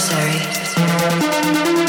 necessary.